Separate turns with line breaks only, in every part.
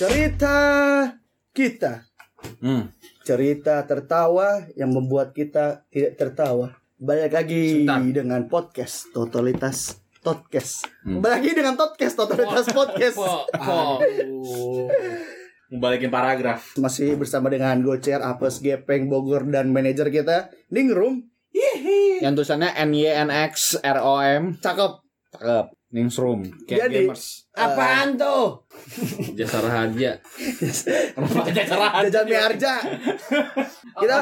Cerita kita.
Hmm.
Cerita tertawa yang membuat kita tidak tertawa. Balik lagi
Sebentar.
dengan podcast Totalitas Podcast.
Hmm.
Balik lagi dengan podcast Totalitas Podcast.
Po, po.
Mau balikin paragraf.
Masih bersama dengan Gocer, Apes, Gepeng, Bogor dan manajer kita Ningrum.
Yang tulisannya N Y N X R O M.
Cakep.
Cakep. Newsroom. Kayak
Jadi-
gamers.
Apaan tuh?
Jasa raharja.
Kenapa cerah?
Jajan mie harja. kita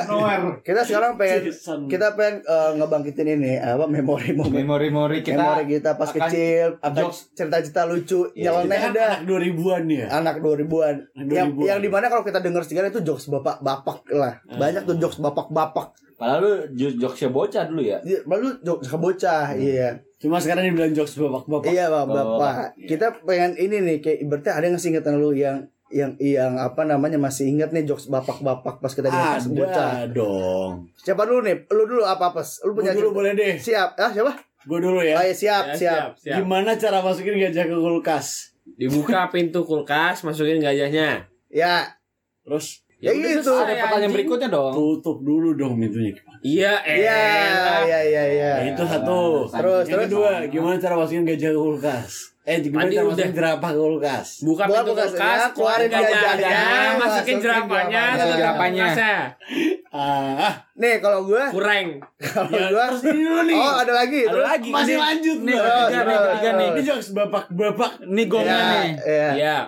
kita sekarang pengen kita pengen eh, ngebangkitin ini apa memori momen
Memori-memori kita.
memori kita pas
akan
kecil apa
jokes.
cerita-cerita lucu
Iya,
nyeleneh
Kita
ada
anak 2000-an ya.
anak 2000-an
Anak
yang
2000-an.
yang di mana kalau kita denger sekarang itu jokes bapak-bapak lah banyak tuh jokes bapak-bapak
Padahal lu jo- jokesnya bocah dulu ya.
Iya, lalu jokes bocah iya
Cuma sekarang dibilang jokes bapak-bapak.
iya bapak
Bapak.
bapak kita pengen ini nih kayak berarti ada nggak sih ingatan lu yang yang yang apa namanya masih ingat nih jokes bapak-bapak pas kita denger pas bocah
Ada dong.
siapa dulu nih lu dulu apa apa lu punya
dulu boleh deh.
siap ah siapa
Gue dulu
oh,
ya.
ya, siap,
Ya,
siap
siap.
Gimana cara masukin gajah ke kulkas?
Dibuka pintu kulkas, masukin gajahnya.
ya
Terus
Ya gitu.
selesai,
Ada pertanyaan
anjing.
berikutnya dong.
tutup dulu dong pintunya.
Iya, eh.
Iya, iya, iya, iya.
Ya, itu satu.
Terus,
yang
terus.
kedua, gimana cara masukin gajah ke kulkas? Eh, gimana cara
udah.
masukin jerapah ke kulkas?
Buka
Buka
pintu
kulkas,
kulkas,
ya, keluarin gajahnya,
gajahnya, masukin
masukin
jerapahnya, tutup
Jerapahnya.
kulkasnya.
Ah,
Nih kalau gue,
Kurang.
kalau
ya,
gue,
terus ini dulu nih.
oh ada lagi,
Ada
terus
lagi.
Masih lanjut
Nih, ketiga nih, ketiga nih.
Ini jokes bapak-bapak.
Ini gongnya
ya,
nih.
ya,
Iya.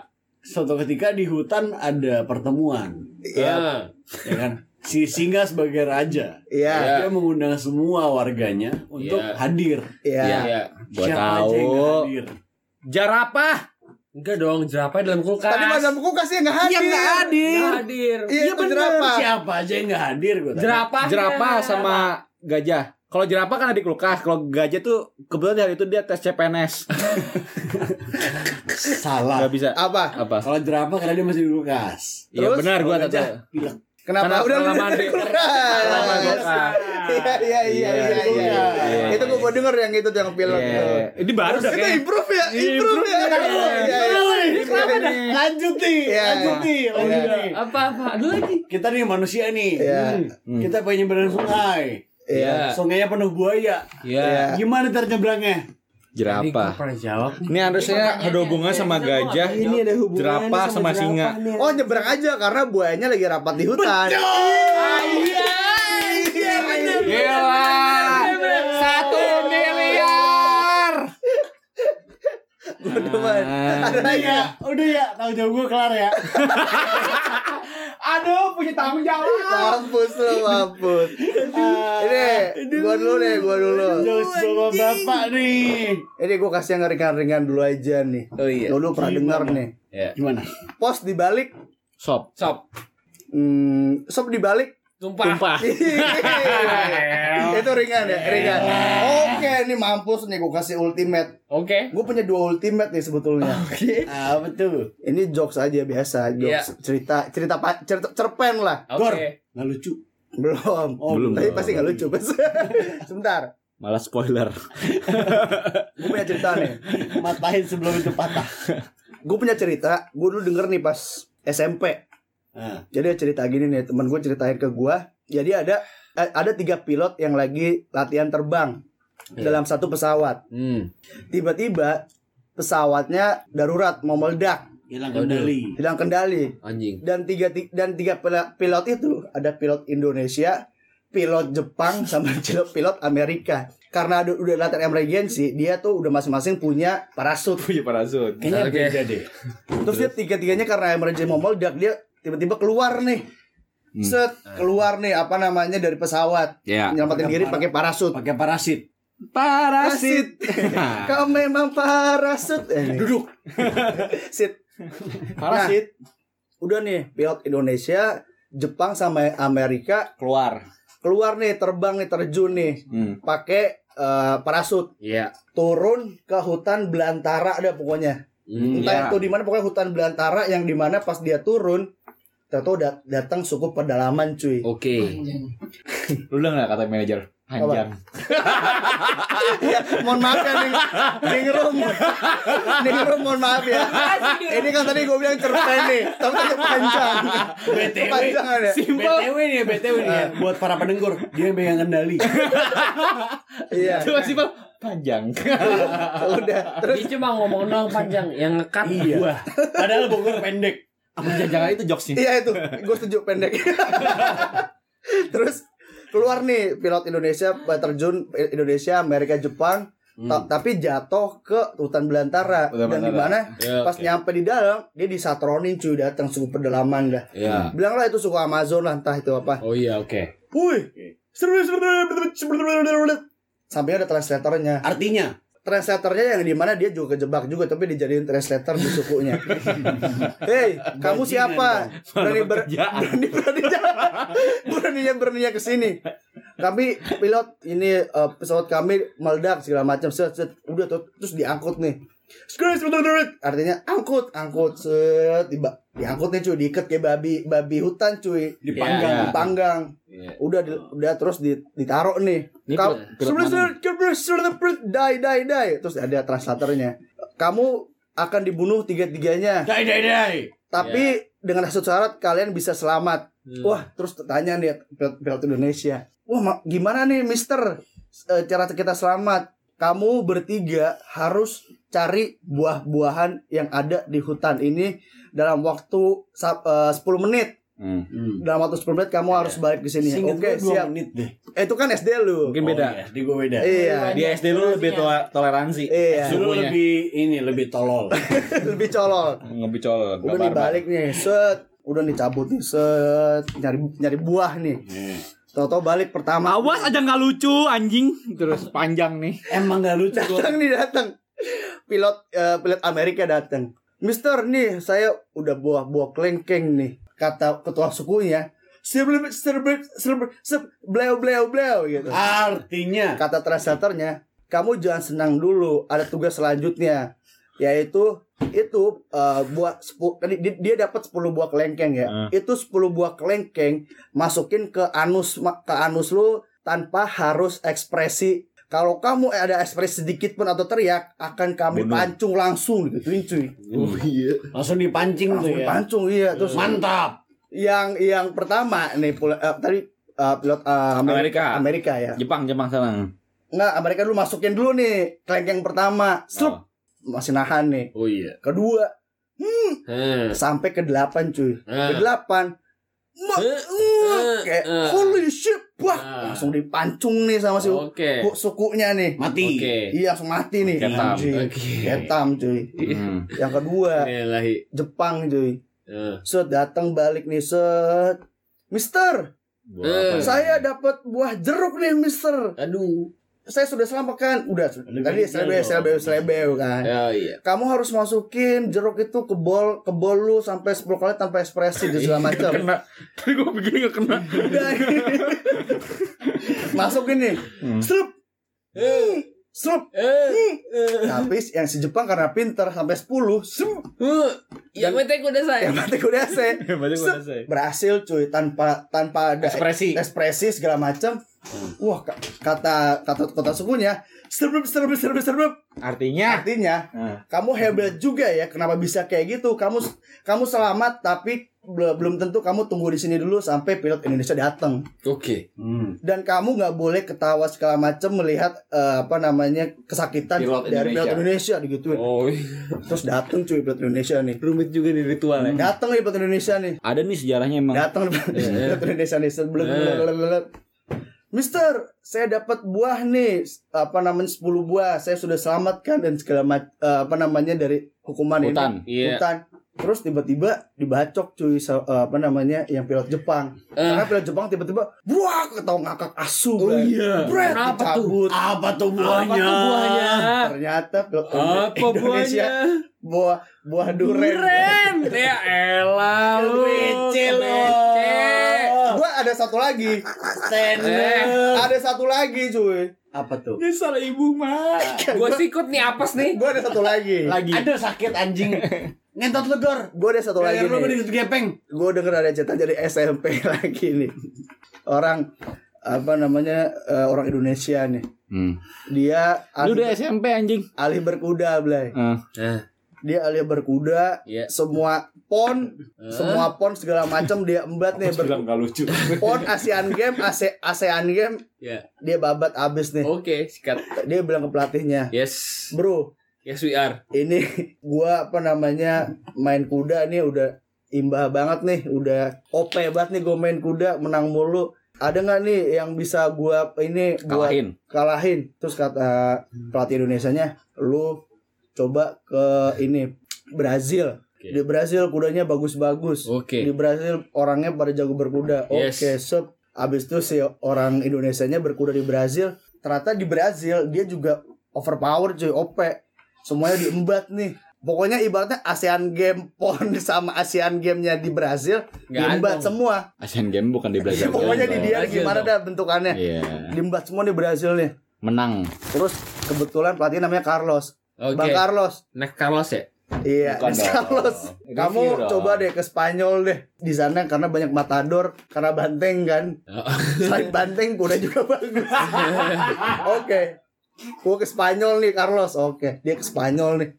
Suatu ketika di hutan ada pertemuan,
ya,
Ah.
ya kan? Si singa sebagai raja,
ya,
dia mengundang semua warganya untuk
Iya.
hadir.
ya.
Iya.
Gua
Siapa
tahu.
aja yang hadir?
Jerapah.
Enggak dong, jerapah dalam kulkas.
Tadi mas buku kasih nggak hadir.
Iya nggak hadir.
Nggak hadir.
Iya itu jerapah.
Siapa aja yang nggak hadir? Gua tanya.
Jerapah.
Jerapah sama gajah. Kalau jerapah kan ada di kulkas, kalau gajah tuh kebetulan di hari itu dia tes CPNS.
Salah.
Gak bisa.
Apa?
Apa?
Kalau jerapah karena dia masih di kulkas.
Iya benar gua
pilek.
Kenapa?
Karena
Udah
pengalaman
di
pengalaman
Iya. Iya, iya, iya, iya, iya.
Iya.
Itu gue mau denger yang itu yang pilot.
Iya.
tuh.
Ini baru dah kayaknya.
improve ya,
Iya,
improve ya.
ya.
Iya, iya, iya.
Ini kenapa dah? Lanjut nih,
Iya.
lanjut nih, lanjut
Iya.
nih.
Apa apa? Ada lagi.
Kita nih manusia nih.
Iya.
Hmm. Kita pengen nyebrang sungai.
Iya.
Sungainya penuh buaya.
Iya.
Gimana nyebrangnya?
Ini gua
Jerapah.
jawab nih.
Ini harusnya ada hubungan sama gajah.
Ini ada hubungannya
Jerapah sama singa.
Oh nyebrang aja karena buayanya lagi rapat di hutan.
Iya.
Iya.
Gila. Satu miliar.
Ada
Udah ya, udah ya. Tahu jawab gue kelar ya.
Aduh, punya tanggung jawab.
Mampus lu, mampus. Ini, gua dulu deh, gua dulu.
Jokes bapak-bapak nih.
Ini gua kasih yang ringan-ringan dulu aja nih.
Oh iya.
Dulu pernah dengar nih.
Gimana?
Pos dibalik,
Sop.
Sop.
hmm, sop dibalik.
Tumpah.
Tumpah.
Itu ringan ya, ringan. Oke, ini mampus nih gua kasih ultimate.
Oke.
Gue punya dua ultimate nih sebetulnya.
Ah, betul.
Ini jokes aja biasa, jokes
Iya.
cerita cerita cerita cerpen lah.
Oke.
Nggak lucu.
Belum.
Oh,
Belum.
Tapi pasti gak lucu. Sebentar.
Malah spoiler.
Gue punya cerita nih.
Matahin sebelum itu patah.
Gue punya cerita. Gue dulu denger nih pas SMP.
Nah,
Jadi cerita gini nih, temen gue ceritain ke gue. Jadi ada eh, ada tiga pilot yang lagi latihan terbang
Iya.
dalam satu pesawat.
Hmm.
Tiba-tiba pesawatnya darurat mau meledak,
hilang kendali.
hilang kendali.
Anjing.
Dan tiga ti- dan tiga pilot itu ada pilot Indonesia, pilot Jepang, sama pilot pilot Amerika. Karena ada, udah latihan emergency, dia tuh udah masing-masing punya parasut.
Punya parasut.
Kayaknya
Oke.
beda deh.
Terus dia tiga-tiganya karena emergency mau meledak, dia tiba-tiba keluar nih.
Hmm.
Set, keluar nih apa namanya dari pesawat.
Ya.
Nyelamatin
Pakai
diri pakai parasut.
Pakai parasit.
Parasit.
Kau memang parasut. Eh,
Duduk.
Sit.
Parasit.
Udah nih, pilot Indonesia, Jepang sama Amerika
Keluar.
keluar nih, terbang nih, terjun nih,
Hmm.
pakai eh, parasut,
Iya.
turun ke hutan belantara ada pokoknya.
Hmm,
Entah
iya.
itu di mana pokoknya hutan belantara yang di mana pas dia turun, tahu dat datang suku pedalaman cuy.
Oke.
Lu udah gak kata manajer? Panjang.
ya, mohon maaf ya ning, ning room. Ning room mohon maaf ya. Ini kan tadi gue bilang cerpen nih, tapi tadi panjang.
BTW.
Panjangan ya.
BTW nih, ya, BTW nih ya. Buat para pendengar, dia yang pegang kendali.
Iya.
Coba simpel panjang.
Udah. Terus
Dia cuma ngomong doang panjang yang ngekat
iya.
gua.
Padahal Bogor pendek.
Apa jangan itu jokesnya?
iya itu, gue setuju pendek. Terus keluar nih pilot Indonesia terjun Indonesia Amerika Jepang ta- tapi jatuh ke hutan belantara
Hutan
dan di mana
Ya,
pas
oke.
nyampe di dalam dia disatronin cuy datang suku pedalaman dah
Ya.
bilang lah itu suku Amazon lah entah itu apa
Oh iya, oke.
Wih, sampai ada translatornya.
Artinya,
Translatornya yang di mana dia juga kejebak juga, tapi dijadiin translator di sukunya. Hei, kamu siapa? Berani ber, berani berani beraninya beraninya ke sini. Kami pilot ini eh, pesawat kami meledak segala macam. Set, set. Udah tuh terus diangkut nih. Artinya angkut, angkut set tiba diangkut nih cuy, diikat kayak babi babi hutan cuy.
dipanggang.
Iya.
Dipanggang.
Iya.
Udah di- udah terus di- ditaruh nih.
Pilot
die die die terus ada translatornya. Kamu akan dibunuh tiga-tiganya,
Dai dai dai.
tapi dengan satu syarat kalian bisa selamat.
Hmm.
Wah, terus tanya nih pilot, Indonesia. Wah, ma- gimana nih Mister Eh, cara kita selamat? Kamu bertiga harus cari buah-buahan yang ada di hutan ini dalam waktu eh, 10 menit.
Hmm.
Hmm.
Dalam waktu 10 menit kamu harus balik ke sini. Oke,
dua
siap.
menit deh.
Eh, itu kan SD lu.
Mungkin beda.
Oh, iya, di gue beda.
Iya.
Di SD lu lebih tola- toleransi.
Iya.
Dulu lebih ini lebih tolol.
Lebih colol.
Lebih colol.
Udah nih balik nih, set. Udah nih cabut nih, set. Nyari nyari buah nih. Tahu-tahu balik pertama.
Awas aja nggak lucu anjing. Terus panjang nih.
Emang gak lucu.
Datang nih datang. Pilot eh, pilot Amerika datang. Mister nih, saya udah buah-buah kelengkeng nih. Kata ketua sukunya. Serbet, serbet, serbet, sep, bleu, bleu, bleu gitu.
Artinya
Kata translatornya, kamu jangan senang dulu, ada tugas selanjutnya yaitu itu eh, buah sepu, tadi di- dia dapat 10 buah kelengkeng ya.
Hmm.
Itu 10 buah kelengkeng masukin ke anus ke anus lu tanpa harus ekspresi. Kalau kamu ada ekspresi sedikit pun atau teriak akan kami
Bunuh.
pancung langsung gituin cuy.
Oh iya.
langsung dipancing tuh
Langsung
ya.
pancung iya terus
Mantap.
yang yang pertama nih pula- eh, tadi eh, pilot eh,
Amerika.
Amerika ya.
Jepang, Jepang sana.
Enggak, Amerika dulu masukin dulu nih kelengkeng pertama. Slup, masih nahan nih.
Oh iya.
Kedua
Hmm.
sampai ke delapan cuy. Ke
Hmm.
delapan Ma,
Eh,
uh, kayak
eh.
holy shit, wah
Ah.
Langsung dipancung nih sama si
Oke.
su- sukunya nih.
Mati.
Oke.
Iya langsung mati nih.
Ketam.
Oke.
Ketam cuy.
Hmm.
Yang kedua
Ilahi.
Jepang cuy.
Eh.
Set datang balik nih set. Mister,
Eh.
saya dapat buah jeruk nih, Mister.
Aduh.
Saya sudah selamatkan. Udah, tadi
dong.
selebeu, selebeu kan.
Ya iya.
Kamu harus masukin jeruk itu ke bol, ke bol lu sampai 10 kali tanpa ekspresi dan segala macam.
Kena. Tadi gue begini gak kena.
Udah. Masukin nih. Slup. Slup.
Eh.
Tapi yang si Jepang karena pinter sampai 10, slup.
Uh, yang penting udah saya.
Yang mati Set.
selesai.
Berhasil cuy tanpa tanpa ada
Ekspresi.
ekspresi segala macam. Wah, ka- kata kata kota sukunya, serbup serbup serbup serbup.
Artinya.
Artinya,
Nah.
kamu hebat juga ya. Kenapa bisa kayak gitu? Kamu kamu selamat tapi bel- belum tentu kamu tunggu di sini dulu sampai pilot Indonesia datang.
Oke.
Hmm.
Dan kamu nggak boleh ketawa segala macam melihat eh, apa namanya kesakitan
Pilot
dari pilot
Indonesia.
Indonesia digituin.
Oh,
Terus datang cuy pilot Indonesia nih.
rumit juga nih ritual ya.
Datang nih pilot Indonesia nih.
Ada nih sejarahnya emang.
Datang pilot Indonesia nih sebelum
Eh.
Mister, saya dapat buah nih, apa namanya 10 buah. Saya sudah selamatkan dan segala mac- eh, apa namanya dari hukuman
Hutan.
ini.
Iya.
Hutan. Terus tiba-tiba dibacok cuy eh, apa namanya yang pilot Jepang.
Eh.
Karena pilot Jepang tiba-tiba buah ketawa ngakak asu.
Oh iya.
Bray,
Kenapa tuh?
Apa tuh
Apa
buahnya?
tuh buahnya?
Ternyata pilot
Apa
Indonesia
buahnya?
buah buah duren.
Duren. Ya elah lu.
Gua ada satu lagi.
Eh.
Ada satu lagi cuy.
Apa tuh?
Ini salah ibu mah.
Gua sikut nih apes nih.
Gua ada satu lagi.
Lagi.
Aduh sakit anjing. Ngentot lu Gor.
Gua ada satu lagi
lu
nih.
di gepeng.
gue denger ada cerita dari SMP lagi nih orang apa namanya eh, orang Indonesia nih.
Hmm.
Dia
Lu udah SMP anjing.
ahli berkuda, Blay.
Ah.
Nah,
Dia ahli berkuda,
Iya.
semua pon, semua pon segala macam dia embat nih ber-
gak lucu.
pon ASEAN Game, ASE ASEAN Game,
ya.
dia babat abis nih.
Oke, sikat.
Dia bilang ke pelatihnya,
Yes.
"Bro,
Yes we are.
ini gua apa namanya main kuda nih udah imbah banget nih udah OP banget nih gue main kuda menang mulu ada nggak nih yang bisa gua ini buat
Kalahin.
kalahin terus kata pelatih Indonesia nya lu coba ke ini Brazil
Oke.
di Brazil kudanya bagus-bagus
Oke.
di Brazil orangnya pada jago berkuda oke
Yes.
sup abis itu si orang Indonesia nya berkuda di Brazil ternyata di Brazil dia juga overpower cuy OP semuanya diembat nih pokoknya ibaratnya ASEAN Game PON sama ASEAN Game-nya di Brazil diembat
ada.
semua
Asian Game bukan di Brazil.
pokoknya di dia
Brazil
gimana dah bentukannya
Iya.
diembat semua di Brazil nih
Menang.
terus kebetulan pelatih namanya Carlos
Oke.
Bang Carlos
Next Carlos ya?
Iya,
Bukan
Nes
dong.
Carlos.
Review
Kamu
dong.
coba deh ke Spanyol deh. Di sana karena banyak matador, karena banteng kan. Selain banteng, kuda juga bagus. Oke. Gua ke Spanyol nih, Carlos. Oke, dia ke Spanyol nih.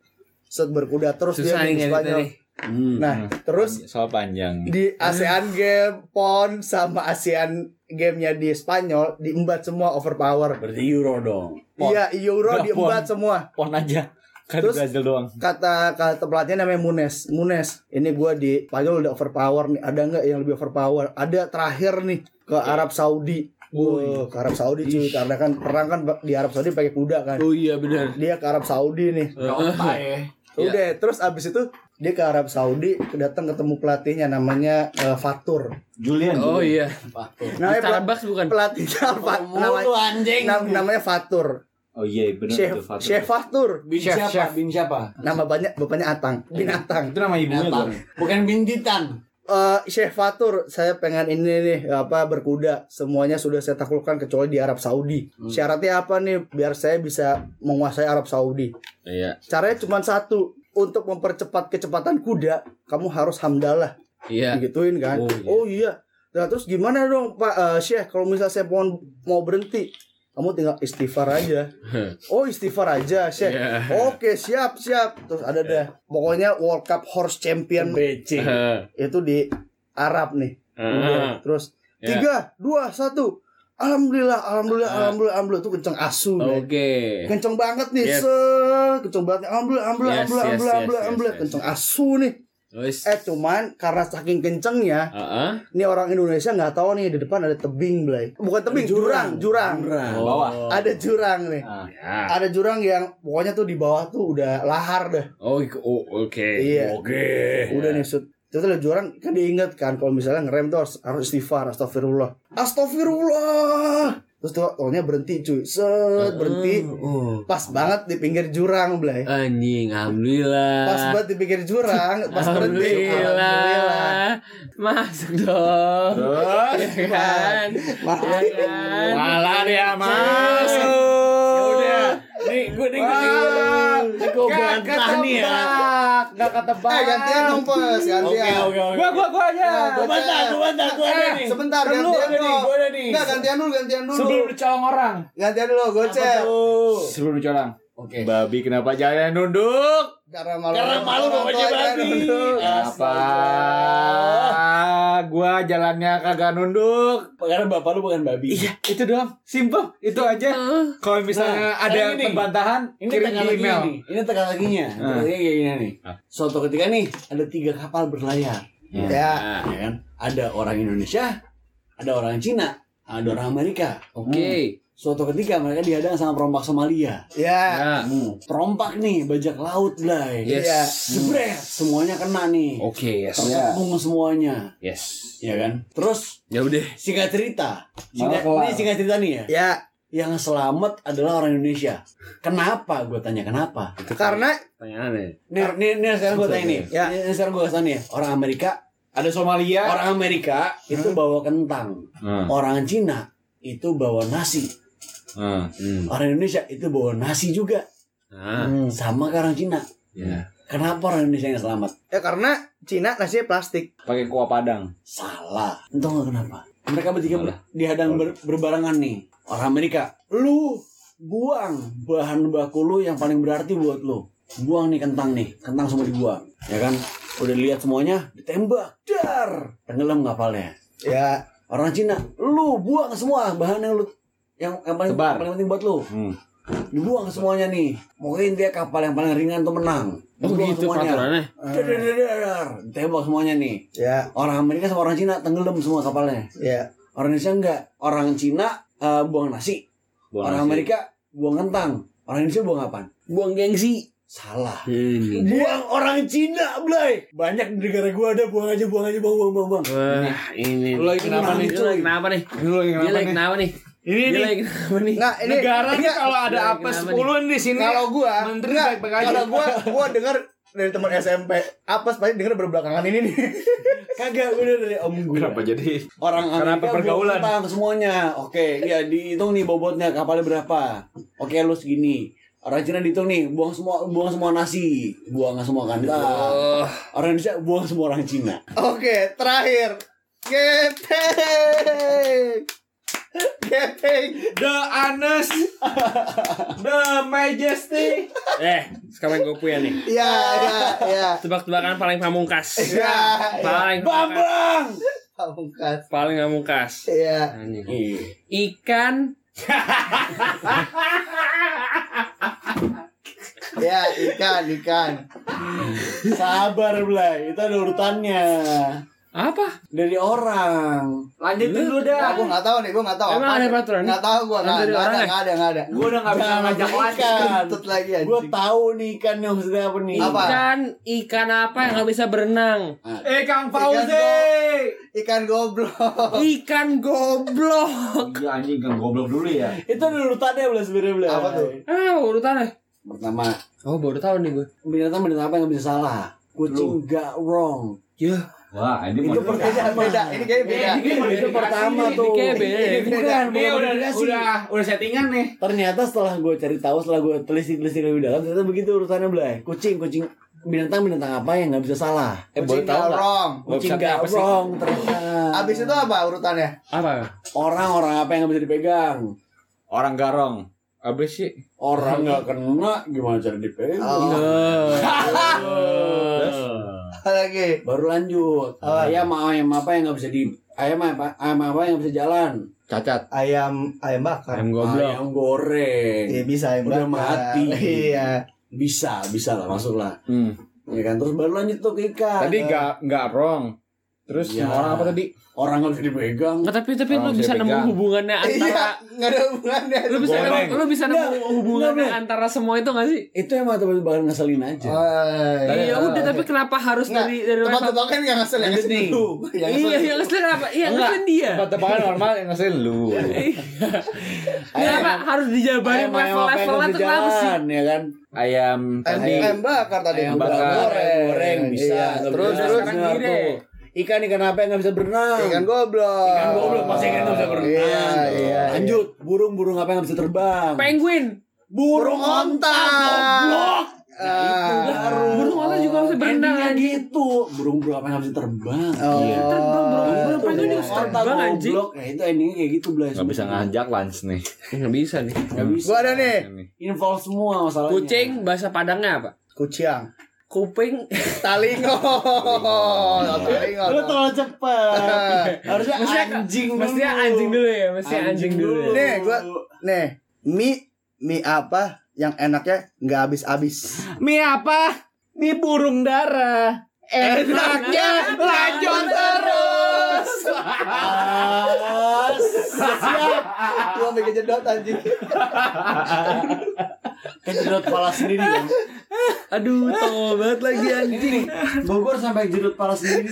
Set berkuda terus
Susah
dia
ngeditnya
Spanyol.
nih.
Hmm.
Nah, terus
soal panjang.
di ASEAN Game, PON sama ASEAN Game-nya di Spanyol diembat semua overpower.
Berarti Euro dong.
Iya, Euro
Nggak,
diembat
PON.
semua.
Pon aja. Kan
Terus-
Brazil doang.
kata kata pelatihnya namanya Munes Munes ini gua di Spanyol udah overpower nih ada nggak yang lebih overpower ada terakhir nih ke Arab Saudi ke Arab Saudi cuy karena kan perang kan di Arab Saudi pakai kuda kan
Oh iya benar.
dia ke Arab Saudi nih
ya?
udah terus abis itu dia ke Arab Saudi datang ketemu pelatihnya namanya eh, Fatur
Julian.
Oh iya.
namanya pelat-
Starbucks bukan.
pelatihnya Fa- namanya,
Mulu anjing.
nam- namanya Fatur
Oh iya benar
Chef
itu Fatur.
Chef Fatur
Bin
Chef,
siapa?
chef.
Bin siapa?
nama banyak bapaknya Atang binatang
Itu nama ibunya
Binatang.
bukan?
Bukan bin Titan.
Eh, Chef Fatur, saya pengen ini nih apa berkuda. Semuanya sudah saya taklukkan kecuali di Arab Saudi. Syaratnya apa nih biar saya bisa menguasai Arab Saudi?
Iya.
Caranya cuma satu. Untuk mempercepat kecepatan kuda, kamu harus hamdalah.
Iya.
Digituin kan?
Oh,
Oh
iya.
iya. Nah, terus gimana dong Pak eh, Syekh kalau misalnya saya mau mau berhenti? Kamu tinggal istighfar aja. Oh istighfar aja Syekh.
Iya.
Oke siap siap. Terus ada dah. Pokoknya World Cup Horse Champion
BC.
itu di Arab nih. Udah. Terus
Ya.
tiga, dua, satu. Alhamdulillah, alhamdulillah, alhamdulillah, alhamdulillah itu kenceng asu.
Oke.
Kenceng banget nih,
Yes.
set, kenceng banget. nih. Alhamdulillah, alhamdulillah,
Yes,
alhamdulillah,
yes,
alhamdulillah,
yes,
alhamdulillah,
yes,
alhamdulillah.
yes.
kenceng asu nih.
Wis.
Eh cuman karena saking kencengnya,
Heeh.
nih orang Indonesia nggak tahu nih di depan ada tebing, Blay. Bukan tebing, jurang, jurang.
Jurang.
Oh.
Bawah.
Ada jurang nih.
Ah.
Ya.
Ada jurang yang pokoknya tuh di bawah tuh udah lahar dah.
Oh, oh, oke.
Iya.
Oke.
Udah nih sud. Terus ada jurang kan diingat kan kalau misalnya ngerem tuh harus, harus istighfar, astagfirullah. Astagfirullah. Terus tuh tolnya berhenti cuy. Set, berhenti.
Oh.
Pas banget di pinggir jurang, Blay.
Anjing, alhamdulillah.
Pas banget di pinggir jurang, pas berhenti.
Alhamdulillah. Masuk dong.
Terus
Ya kan? Ya kan?
malah dia masuk.
Nih gue nih gue nih. Nih gue bantah nih ya.
Gak ketebak.
Eh gantian dong, Pes.
Oke
Gantian.
oke oke.
Gua gua gua aja.
Gue bantah, gue bantah, gue ada nih.
sebentar, gantian dong.
gue ada nih.
Enggak, gantian dulu, gantian dulu.
Sebelum dicolong orang.
Gantian dulu, gocek.
Tuh.
Sebelum dicolong.
Oke.
Babi kenapa jalan nunduk?
Karena malu.
Karena malu
tuanya
babi.
Apa? Gua jalannya kagak nunduk.
Karena bapak lu bukan babi.
Iya, itu doang. Simple. Itu aja. Kalau misalnya
Nah,
ada
gini.
pembantahan,
Ini
kirim di
lagi
email.
nih. Ini teka laginya.
Ah.
Teka lagi kayak gini nih. Suatu ketika nih ada tiga kapal berlayar.
Ya.
Ah,
Ya kan? Ada orang Indonesia, ada orang Cina, ada orang Amerika.
Oke.
Suatu ketika mereka dihadang sama perompak Somalia.
Ya.
Ya.
Hmm. Perompak nih, bajak laut lah.
Yes.
Iya.
Jebret, semuanya kena nih.
Oke, yes.
Terkepung semuanya,
Yes.
ya kan? Terus
Ya udah.
singkat cerita, singkat, ini singkat cerita nih ya.
Ya,
Yang selamat adalah orang Indonesia. Kenapa? Gue tanya kenapa.
karena
Pertanyaannya.
Nih, nih, nih sekarang gue tanya nih.
Ya.
Ini, ini sekarang gue kasih nih. Orang Amerika,
Ada Somalia.
orang Amerika itu bawa kentang.
Hmm.
Orang Cina itu bawa nasi.
Hmm.
Hmm.
Orang Indonesia itu bawa nasi juga.
Nah.
Hmm.
Sama orang Cina.
Ya.
Kenapa orang Indonesia yang selamat?
ya karena Cina nasinya plastik.
Pakai kuah padang.
Salah. Entah nggak kenapa? Mereka bertiga ber- dihadang ber- berbarengan nih. Orang Amerika. Lu buang bahan baku lu yang paling berarti buat lu. Buang nih kentang nih. Kentang semua dibuang. Ya kan? Udah lihat semuanya, ditembak. Dar. Tenggelam kapalnya.
Ya,
Orang Cina, lu buang semua bahan yang lu yang, yang paling,
Sebar.
paling penting buat lu.
Hmm.
Dibuang semuanya nih. Mungkin dia kapal yang paling ringan tuh menang.
Oh
Dibuang
gitu peraturannya.
Dar, dar, dar. Ditembak semuanya nih.
ya,
Orang Amerika sama orang Cina tenggelam semua kapalnya.
ya.
Orang Indonesia enggak. Orang Cina eh, buang nasi.
Buang
orang
nasi.
Amerika buang kentang. Orang Indonesia buang apa?
Buang gengsi.
Salah.
Ini.
Buang orang Cina, Blay. Banyak di negara gua ada buang aja, buang aja, buang, buang, buang, buang.
Wah, ini.
Lu lagi kenapa nih?
Dia lagi kenapa nih?
Lu lagi kenapa nih?
Kenapa nih?
Ini nih.
kenapa nih?
Nah, ini
Negara nih
enggak,
kalau ada apa
kenapa
10 di sini.
kalau gua
menteri
enggak,
baik-baik aja.
kalau gua gua dengar dari teman SMP apes pasti denger berbelakangan ini nih.
Kagak udah dari om gue.
Kenapa jadi?
Orang
Kenapa
Amerika
pergaulan?
buang kentang semuanya. Oke, ya dihitung nih bobotnya kapalnya berapa. Oke, lu segini. Orang Cina dihitung nih, buang semua buang semua nasi, buang semua kentang.
Oh,
Orang Indonesia buang semua orang Cina.
Oke, terakhir. Gepeng. Gepeng.
The honest, the majesty.
eh, sekarang gue punya nih.
Ya, ya, ya.
Tebak-tebakan paling pamungkas.
Ya, ya.
Paling pamungkas.
Bambang.
Pamungkas.
Paling pamungkas.
Iya.
Iya.
Ikan
Ya, ikan, ikan.
Sabar, Blay. Itu ada urutannya.
Apa?
Dari orang.
Lanjutin dulu
Nah,
dah.
gua nggak tahu nih, gua nggak tahu.
Emang
apa
ada peraturan?
Nggak tahu gua, nggak nggak ada, nggak ada, nggak ada.
Gue udah gak bisa ngajak
ikan.
lagi.
Kentut lagi
Gue tahu nih ikan yang maksudnya apa nih.
Apa?
Ikan ikan apa yang nggak bisa berenang?
Eh Kang Fauzi.
Ikan goblok.
Ikan goblok.
Gila anjing Kang goblok dulu ya.
Itu urutannya Blay sebenarnya Blay.
Apa tuh?
Ah, urutannya.
Pertama,
Oh, baru tahu nih gue.
binatang binatang apa yang nggak bisa salah? Kucing gak wrong.
Ya.
Wah, ini
Itu
mau-
Beda. Ini kayaknya beda.
Eh, ini mau
Itu pertama tuh.
Ini kayak beda.
Ini bukan,
Ini
bukan
udah
modifikasi.
udah udah settingan nih.
Ternyata setelah gue cari tahu, setelah gue telisik-telisik lebih dalam, ternyata begitu urutannya Blay. Kucing, kucing binatang binatang apa yang nggak bisa salah?
Eh,
Kucing
boleh tahu
wrong.
Kucing gak
apa sih?
wrong ternyata.
Abis itu apa urutannya?
Apa?
Orang-orang apa yang nggak bisa dipegang?
Orang garong. Abis sih.
Orang nggak kena gimana cara dipegang?
Oh. Lagi?
Baru lanjut.
Apa?
Ayam ayam apa yang nggak bisa di ayam apa ayam apa yang bisa jalan?
Cacat.
Ayam ayam bakar.
Ayam goblok.
Ayam goreng.
Iya bisa ayam
Udah
bakar.
mati.
Iya.
Bisa, bisa lah masuk lah.
Hmm.
Ya kan terus baru lanjut tuh ke ikan.
Tadi nggak nggak wrong. Terus
Iya.
yang orang apa tadi?
orang nggak bisa dipegang.
Nggak, tapi tapi
Oh,
lu
bisa
bisa nemu hubungannya
Iya,
antara
nggak ada hubungannya.
lu bisa nemu, lu bisa nemu
Nggak,
hubungannya
nggak,
antara semua itu gak sih?
Itu emang teman-teman ngeselin aja.
Oh,
Tadi-
Iya udah tapi kenapa harus
Nggak,
dari dari level
Tebak-tebakan nggak ngasih yang dulu. Yang
Iya
ngasih
yang ngeselin apa? Iya ngeselin dia.
Tempat-tempat normal yang ngeselin lu.
Kenapa harus dijabarin
nggak
tuh kenapa sih?
ya kan?
Ayam
Ayam,
tadi.
ayam bakar tadi.
Ayam
bakar.
goreng, goreng bisa.
Iya.
nggak
Terus terus
sekarang deh.
Ikan ikan apa yang nggak bisa berenang?
ikan goblok.
Ikan goblok pasti ikan nggak bisa berenang.
Iya, iya.
Lanjut, burung burung apa yang nggak bisa terbang?
Penguin.
Burung onta.
Goblok.
Ah.
Burung onta juga harus berenang,
gitu. Burung burung apa yang nggak bisa terbang?
Oh.
Iya.
Terbang, burung- burung
Itu
penguin juga
burung onta,
terbang, anjing.
goblok. Ya itu endingnya kayak gitu Blas.
Gak bisa ngajak lunch nih.
Nggak bisa nih.
Nggak bisa.
Gua ada nih.
Involve semua masalahnya.
Kucing bahasa Padangnya apa?
Kuciang.
Kuping.
Talingo. Talingo.
Lu terlalu cepat. Harusnya
Mestinya-
anjing dulu.
Mestinya anjing dulu ya, mestinya anjing, dulu. ya.
Nih, gua- Nih, mie mie apa yang enaknya nggak habis-habis?
Mie apa? Mie burung dara.
Enaknya lanjut terus.
Siap.
Gua sampai kejedot anjing.
Kan jedot kepala sendiri kan.
Aduh, tol banget lagi anjing.
Bogor sampai jedot kepala sendiri.